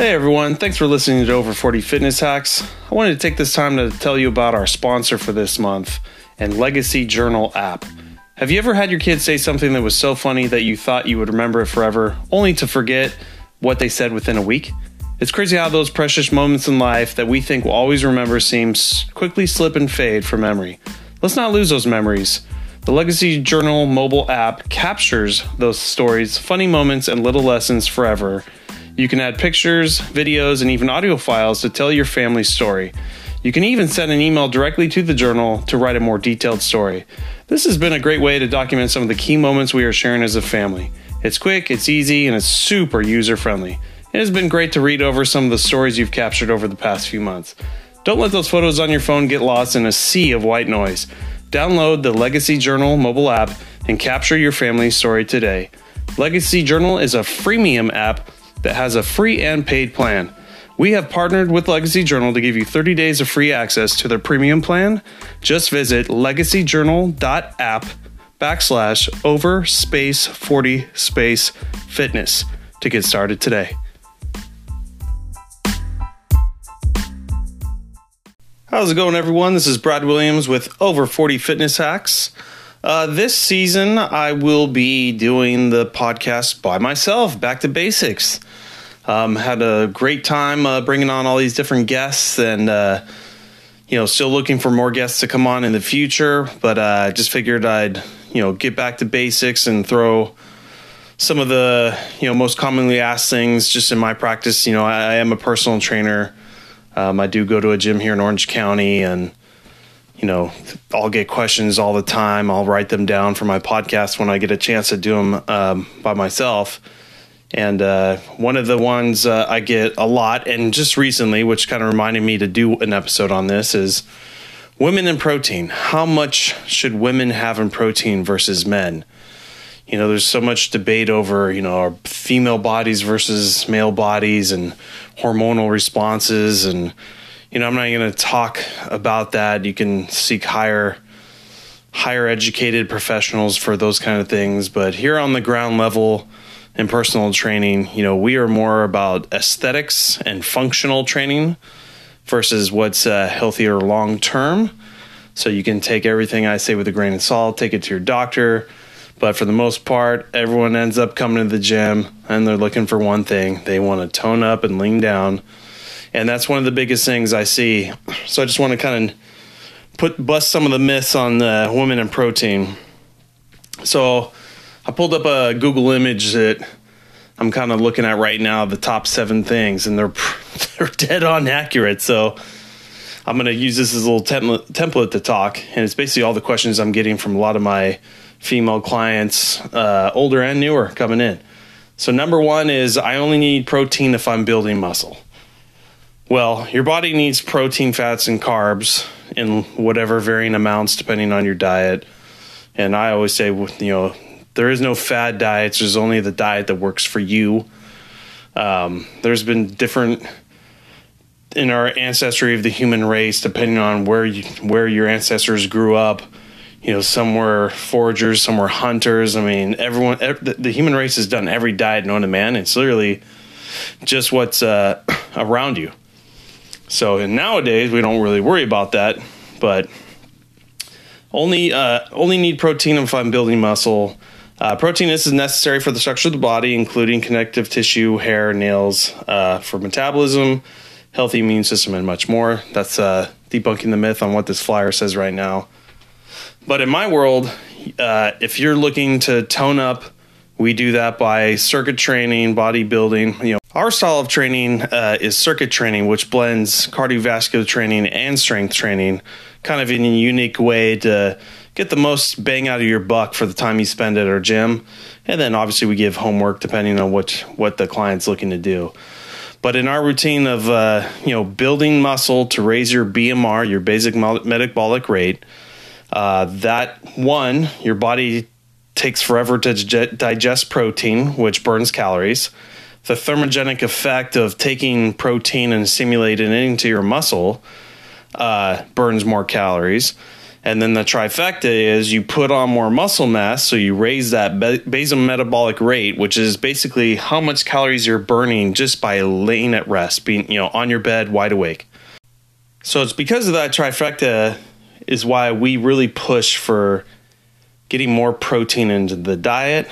Hey everyone, thanks for listening to Over 40 Fitness Hacks. I wanted to take this time to tell you about our sponsor for this month and Legacy Journal app. Have you ever had your kids say something that was so funny that you thought you would remember it forever, only to forget what they said within a week? It's crazy how those precious moments in life that we think we'll always remember seem quickly slip and fade from memory. Let's not lose those memories. The Legacy Journal mobile app captures those stories, funny moments, and little lessons forever. You can add pictures, videos, and even audio files to tell your family's story. You can even send an email directly to the journal to write a more detailed story. This has been a great way to document some of the key moments we are sharing as a family. It's quick, it's easy, and it's super user friendly. It has been great to read over some of the stories you've captured over the past few months. Don't let those photos on your phone get lost in a sea of white noise. Download the Legacy Journal mobile app and capture your family's story today. Legacy Journal is a freemium app that has a free and paid plan. We have partnered with Legacy Journal to give you 30 days of free access to their premium plan. Just visit legacyjournal.app backslash over space 40 space fitness to get started today. How's it going, everyone? This is Brad Williams with Over 40 Fitness Hacks. Uh, this season, I will be doing the podcast by myself, back to basics. Um, had a great time uh, bringing on all these different guests, and uh, you know, still looking for more guests to come on in the future. But I uh, just figured I'd you know get back to basics and throw some of the you know most commonly asked things just in my practice. You know, I, I am a personal trainer. Um, I do go to a gym here in Orange County, and you know, I'll get questions all the time. I'll write them down for my podcast when I get a chance to do them um, by myself. And uh, one of the ones uh, I get a lot, and just recently, which kind of reminded me to do an episode on this, is women and protein. How much should women have in protein versus men? You know, there's so much debate over, you know, our female bodies versus male bodies and hormonal responses. And, you know, I'm not going to talk about that. You can seek higher higher educated professionals for those kind of things. But here on the ground level in personal training, you know, we are more about aesthetics and functional training versus what's uh, healthier long term. So you can take everything I say with a grain of salt, take it to your doctor but for the most part, everyone ends up coming to the gym and they're looking for one thing. They want to tone up and lean down. And that's one of the biggest things I see. So I just want to kind of put bust some of the myths on the women and protein. So I pulled up a Google image that I'm kind of looking at right now, the top seven things, and they're they're dead on accurate. So I'm going to use this as a little template template to talk, and it's basically all the questions I'm getting from a lot of my female clients, uh, older and newer, coming in. So, number one is I only need protein if I'm building muscle. Well, your body needs protein, fats, and carbs in whatever varying amounts depending on your diet. And I always say, you know, there is no fad diets, there's only the diet that works for you. Um, there's been different in our ancestry of the human race, depending on where you, where your ancestors grew up you know, some were foragers, some were hunters. I mean, everyone, the, the human race has done every diet known to man. It's literally just what's uh, around you. So nowadays we don't really worry about that, but only uh, only need protein if I'm building muscle. Uh, protein is necessary for the structure of the body, including connective tissue, hair, nails, uh, for metabolism, healthy immune system, and much more. That's uh, debunking the myth on what this flyer says right now. But in my world, uh, if you're looking to tone up, we do that by circuit training, bodybuilding. You know, our style of training uh, is circuit training, which blends cardiovascular training and strength training, kind of in a unique way to get the most bang out of your buck for the time you spend at our gym. And then obviously we give homework depending on what what the client's looking to do. But in our routine of uh, you know building muscle to raise your BMR, your basic metabolic rate uh, that one, your body takes forever to digest protein, which burns calories. The thermogenic effect of taking protein and simulating it into your muscle uh, burns more calories. And then the trifecta is you put on more muscle mass, so you raise that basal metabolic rate, which is basically how much calories you're burning just by laying at rest, being you know on your bed, wide awake. So it's because of that trifecta is why we really push for getting more protein into the diet.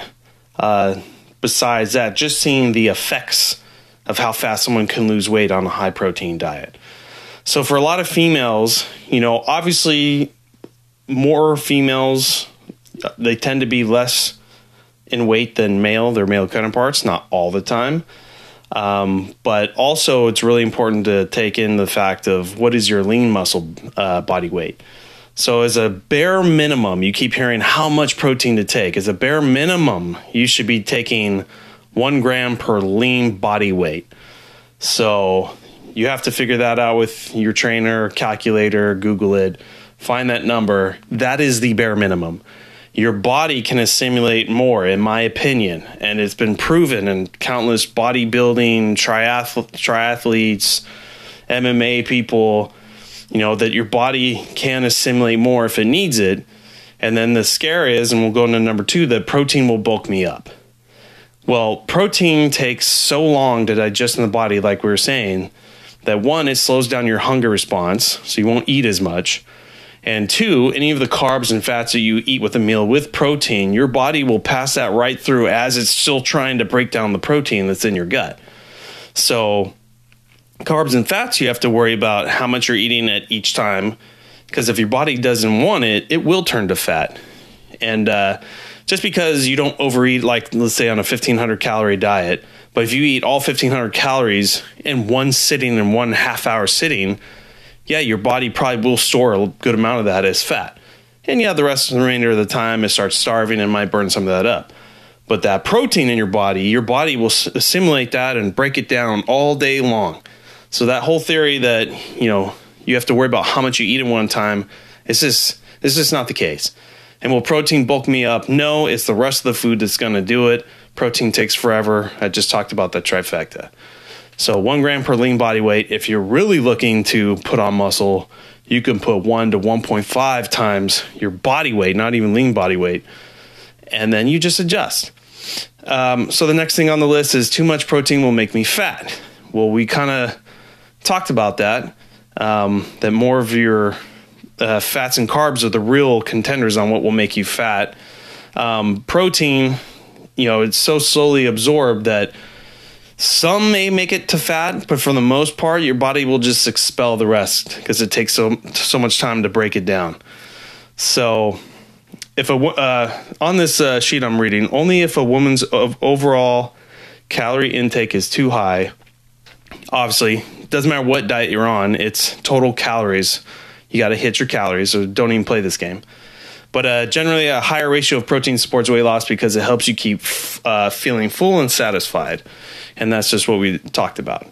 Uh, besides that, just seeing the effects of how fast someone can lose weight on a high protein diet. So for a lot of females, you know, obviously more females they tend to be less in weight than male their male counterparts not all the time. Um, but also it's really important to take in the fact of what is your lean muscle uh, body weight. So as a bare minimum you keep hearing how much protein to take. As a bare minimum you should be taking one gram per lean body weight. So you have to figure that out with your trainer calculator google it find that number. That is the bare minimum. Your body can assimilate more, in my opinion, and it's been proven in countless bodybuilding, triath- triathletes, MMA people, you know, that your body can assimilate more if it needs it. And then the scare is, and we'll go into number two, that protein will bulk me up. Well, protein takes so long to digest in the body, like we were saying, that one, it slows down your hunger response, so you won't eat as much. And two, any of the carbs and fats that you eat with a meal with protein, your body will pass that right through as it's still trying to break down the protein that's in your gut. So, carbs and fats, you have to worry about how much you're eating at each time. Because if your body doesn't want it, it will turn to fat. And uh, just because you don't overeat, like let's say on a 1500 calorie diet, but if you eat all 1500 calories in one sitting in one half hour sitting, yeah, your body probably will store a good amount of that as fat. And yeah, the rest of the remainder of the time it starts starving and might burn some of that up. But that protein in your body, your body will assimilate that and break it down all day long. So that whole theory that, you know, you have to worry about how much you eat at one time, it's just it's just not the case. And will protein bulk me up? No, it's the rest of the food that's to do it. Protein takes forever. I just talked about that trifecta. So one gram per lean body weight. If you're really looking to put on muscle, you can put one to 1.5 times your body weight, not even lean body weight, and then you just adjust. Um, so the next thing on the list is too much protein will make me fat. Well, we kind of talked about that. Um, that more of your uh, fats and carbs are the real contenders on what will make you fat. Um, protein, you know, it's so slowly absorbed that some may make it to fat, but for the most part, your body will just expel the rest because it takes so so much time to break it down. So, if a uh, on this uh, sheet I'm reading, only if a woman's overall calorie intake is too high, obviously doesn't matter what diet you're on, it's total calories. You got to hit your calories, so don't even play this game. But uh, generally, a higher ratio of protein supports weight loss because it helps you keep uh, feeling full and satisfied. And that's just what we talked about.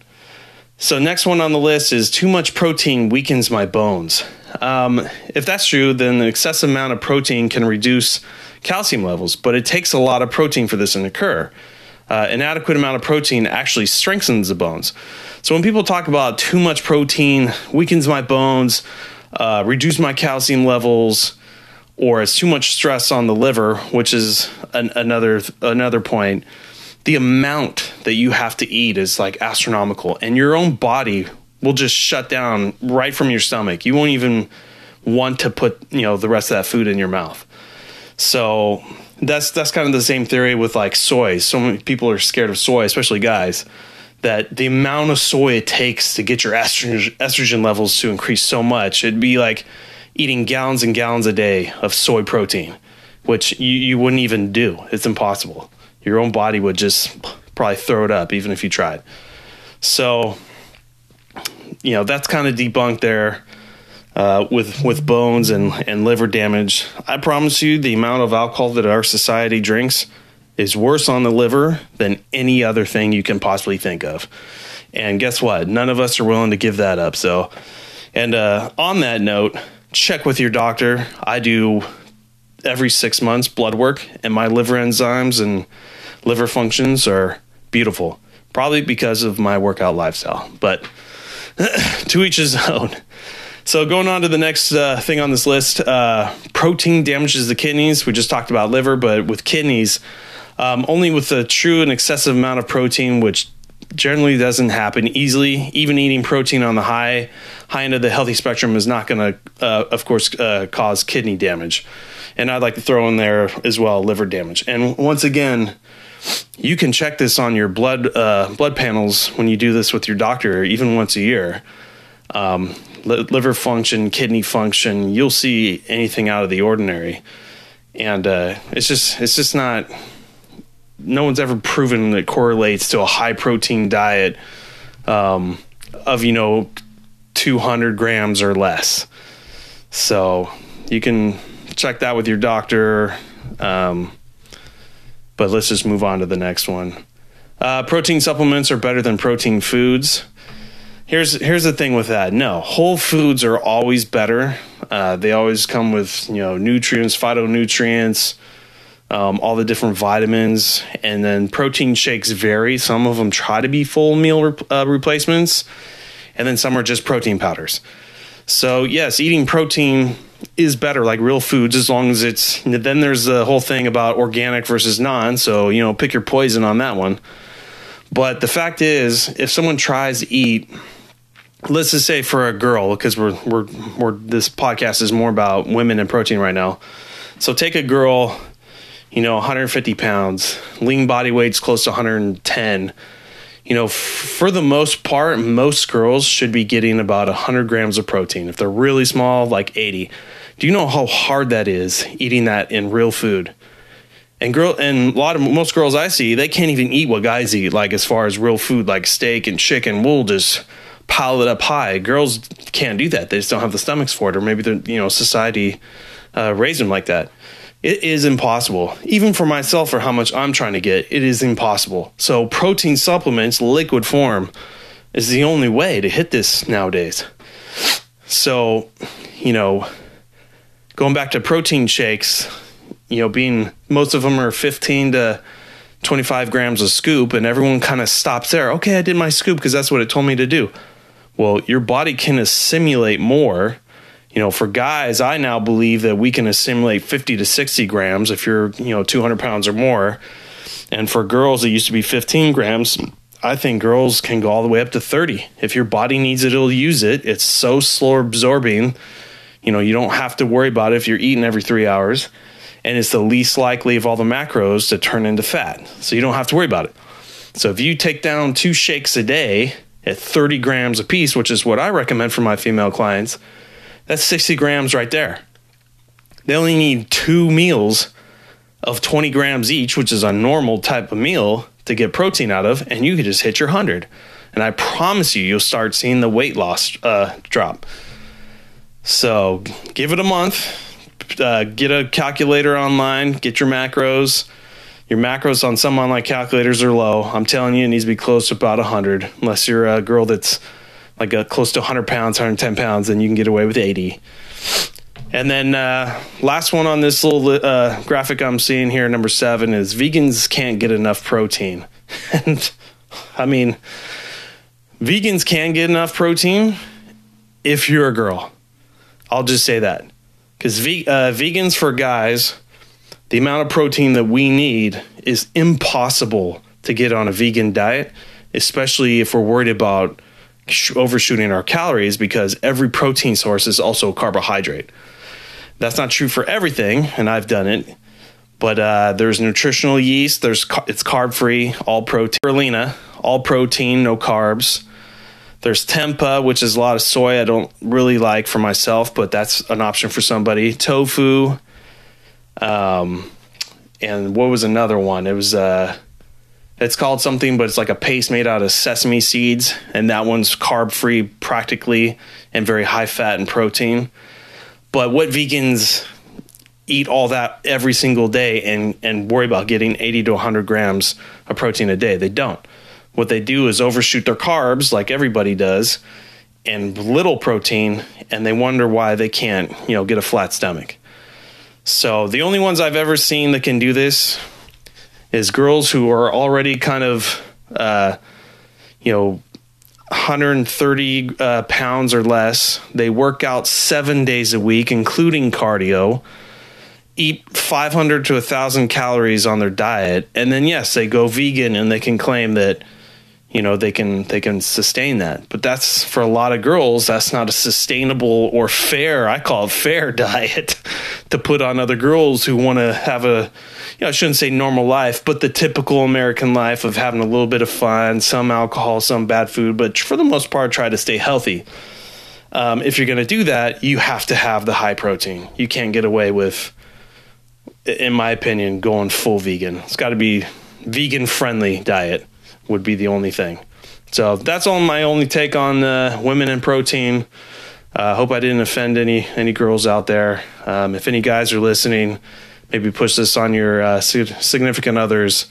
So, next one on the list is too much protein weakens my bones. Um, if that's true, then the excessive amount of protein can reduce calcium levels, but it takes a lot of protein for this to occur. Uh, an adequate amount of protein actually strengthens the bones. So, when people talk about too much protein weakens my bones, uh, reduce my calcium levels, or it's too much stress on the liver, which is an, another another point. The amount that you have to eat is like astronomical, and your own body will just shut down right from your stomach. You won't even want to put you know the rest of that food in your mouth. So that's that's kind of the same theory with like soy. So many people are scared of soy, especially guys. That the amount of soy it takes to get your estrogen, estrogen levels to increase so much, it'd be like eating gallons and gallons a day of soy protein, which you, you wouldn't even do. It's impossible. Your own body would just probably throw it up even if you tried. So, you know, that's kind of debunked there. Uh, with with bones and, and liver damage. I promise you, the amount of alcohol that our society drinks is worse on the liver than any other thing you can possibly think of. And guess what? None of us are willing to give that up. So, and uh, on that note, check with your doctor. I do every six months blood work, and my liver enzymes and liver functions are beautiful. Probably because of my workout lifestyle, but to each his own. So going on to the next uh, thing on this list, uh, protein damages the kidneys. We just talked about liver, but with kidneys, um, only with a true and excessive amount of protein, which generally doesn't happen easily. Even eating protein on the high high end of the healthy spectrum is not going to, uh, of course, uh, cause kidney damage. And I'd like to throw in there as well liver damage. And once again, you can check this on your blood uh, blood panels when you do this with your doctor, even once a year. Um, liver function, kidney function, you'll see anything out of the ordinary. And uh, it's just it's just not no one's ever proven that correlates to a high protein diet um, of you know 200 grams or less. So you can check that with your doctor. Um, but let's just move on to the next one. Uh, protein supplements are better than protein foods here's here's the thing with that. No, whole foods are always better. Uh, they always come with you know nutrients, phytonutrients, um, all the different vitamins, and then protein shakes vary. Some of them try to be full meal re- uh, replacements, and then some are just protein powders. So yes, eating protein is better, like real foods, as long as it's. Then there's the whole thing about organic versus non. So you know, pick your poison on that one. But the fact is, if someone tries to eat let's just say for a girl because we're we're we're this podcast is more about women and protein right now so take a girl you know 150 pounds lean body weight's close to 110 you know for the most part most girls should be getting about 100 grams of protein if they're really small like 80 do you know how hard that is eating that in real food and girl and a lot of most girls i see they can't even eat what guys eat like as far as real food like steak and chicken we'll just pile it up high. Girls can't do that. They just don't have the stomachs for it, or maybe the you know society uh, raised them like that. It is impossible, even for myself, for how much I'm trying to get. It is impossible. So protein supplements, liquid form, is the only way to hit this nowadays. So, you know, going back to protein shakes, you know, being most of them are 15 to 25 grams a scoop, and everyone kind of stops there. Okay, I did my scoop because that's what it told me to do. Well, your body can assimilate more. You know, for guys, I now believe that we can assimilate 50 to 60 grams if you're, you know, 200 pounds or more. And for girls, it used to be 15 grams. I think girls can go all the way up to 30. If your body needs it, it'll use it. It's so slow absorbing. You know, you don't have to worry about it if you're eating every three hours. And it's the least likely of all the macros to turn into fat. So you don't have to worry about it. So if you take down two shakes a day, at 30 grams a piece, which is what I recommend for my female clients, that's 60 grams right there. They only need two meals of 20 grams each, which is a normal type of meal to get protein out of, and you could just hit your 100. And I promise you, you'll start seeing the weight loss uh, drop. So give it a month. Uh, get a calculator online, get your macros your macros on some online calculators are low. I'm telling you, it needs to be close to about 100. Unless you're a girl that's like a close to 100 pounds, 110 pounds, then you can get away with 80. And then uh, last one on this little uh, graphic I'm seeing here, number seven, is vegans can't get enough protein. and I mean, vegans can get enough protein if you're a girl. I'll just say that because ve- uh, vegans for guys the amount of protein that we need is impossible to get on a vegan diet, especially if we're worried about overshooting our calories because every protein source is also carbohydrate. That's not true for everything, and I've done it. But uh, there's nutritional yeast. There's it's carb free, all protein. Spirulina, all protein, no carbs. There's tempeh, which is a lot of soy. I don't really like for myself, but that's an option for somebody. Tofu, um, and what was another one? It was uh, it's called something, but it's like a paste made out of sesame seeds, and that one's carb free practically and very high fat and protein. But what vegans eat all that every single day and and worry about getting 80 to 100 grams of protein a day? They don't. What they do is overshoot their carbs like everybody does and little protein and they wonder why they can't, you know, get a flat stomach. So the only ones I've ever seen that can do this is girls who are already kind of, uh, you know, 130 uh, pounds or less. They work out seven days a week, including cardio. Eat 500 to 1,000 calories on their diet, and then yes, they go vegan, and they can claim that you know they can they can sustain that but that's for a lot of girls that's not a sustainable or fair i call it fair diet to put on other girls who want to have a you know i shouldn't say normal life but the typical american life of having a little bit of fun some alcohol some bad food but for the most part try to stay healthy um, if you're going to do that you have to have the high protein you can't get away with in my opinion going full vegan it's got to be vegan friendly diet would be the only thing. So that's all my only take on uh, women and protein. I uh, hope I didn't offend any any girls out there. Um, if any guys are listening, maybe push this on your uh, significant others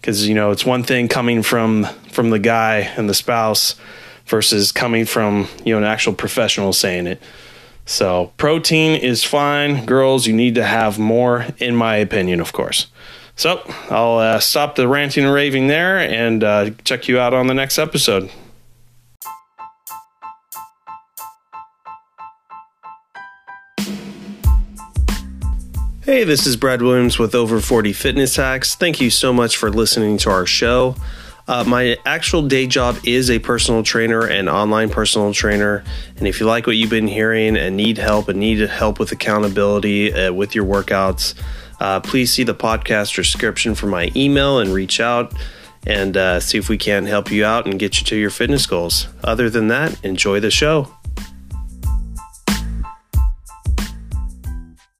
because you know it's one thing coming from from the guy and the spouse versus coming from you know an actual professional saying it. So protein is fine, girls. You need to have more, in my opinion, of course. So I'll uh, stop the ranting and raving there and uh, check you out on the next episode. Hey, this is Brad Williams with Over 40 Fitness Hacks. Thank you so much for listening to our show. Uh, my actual day job is a personal trainer and online personal trainer. And if you like what you've been hearing and need help and need help with accountability uh, with your workouts, uh, please see the podcast description for my email and reach out and uh, see if we can help you out and get you to your fitness goals. Other than that, enjoy the show.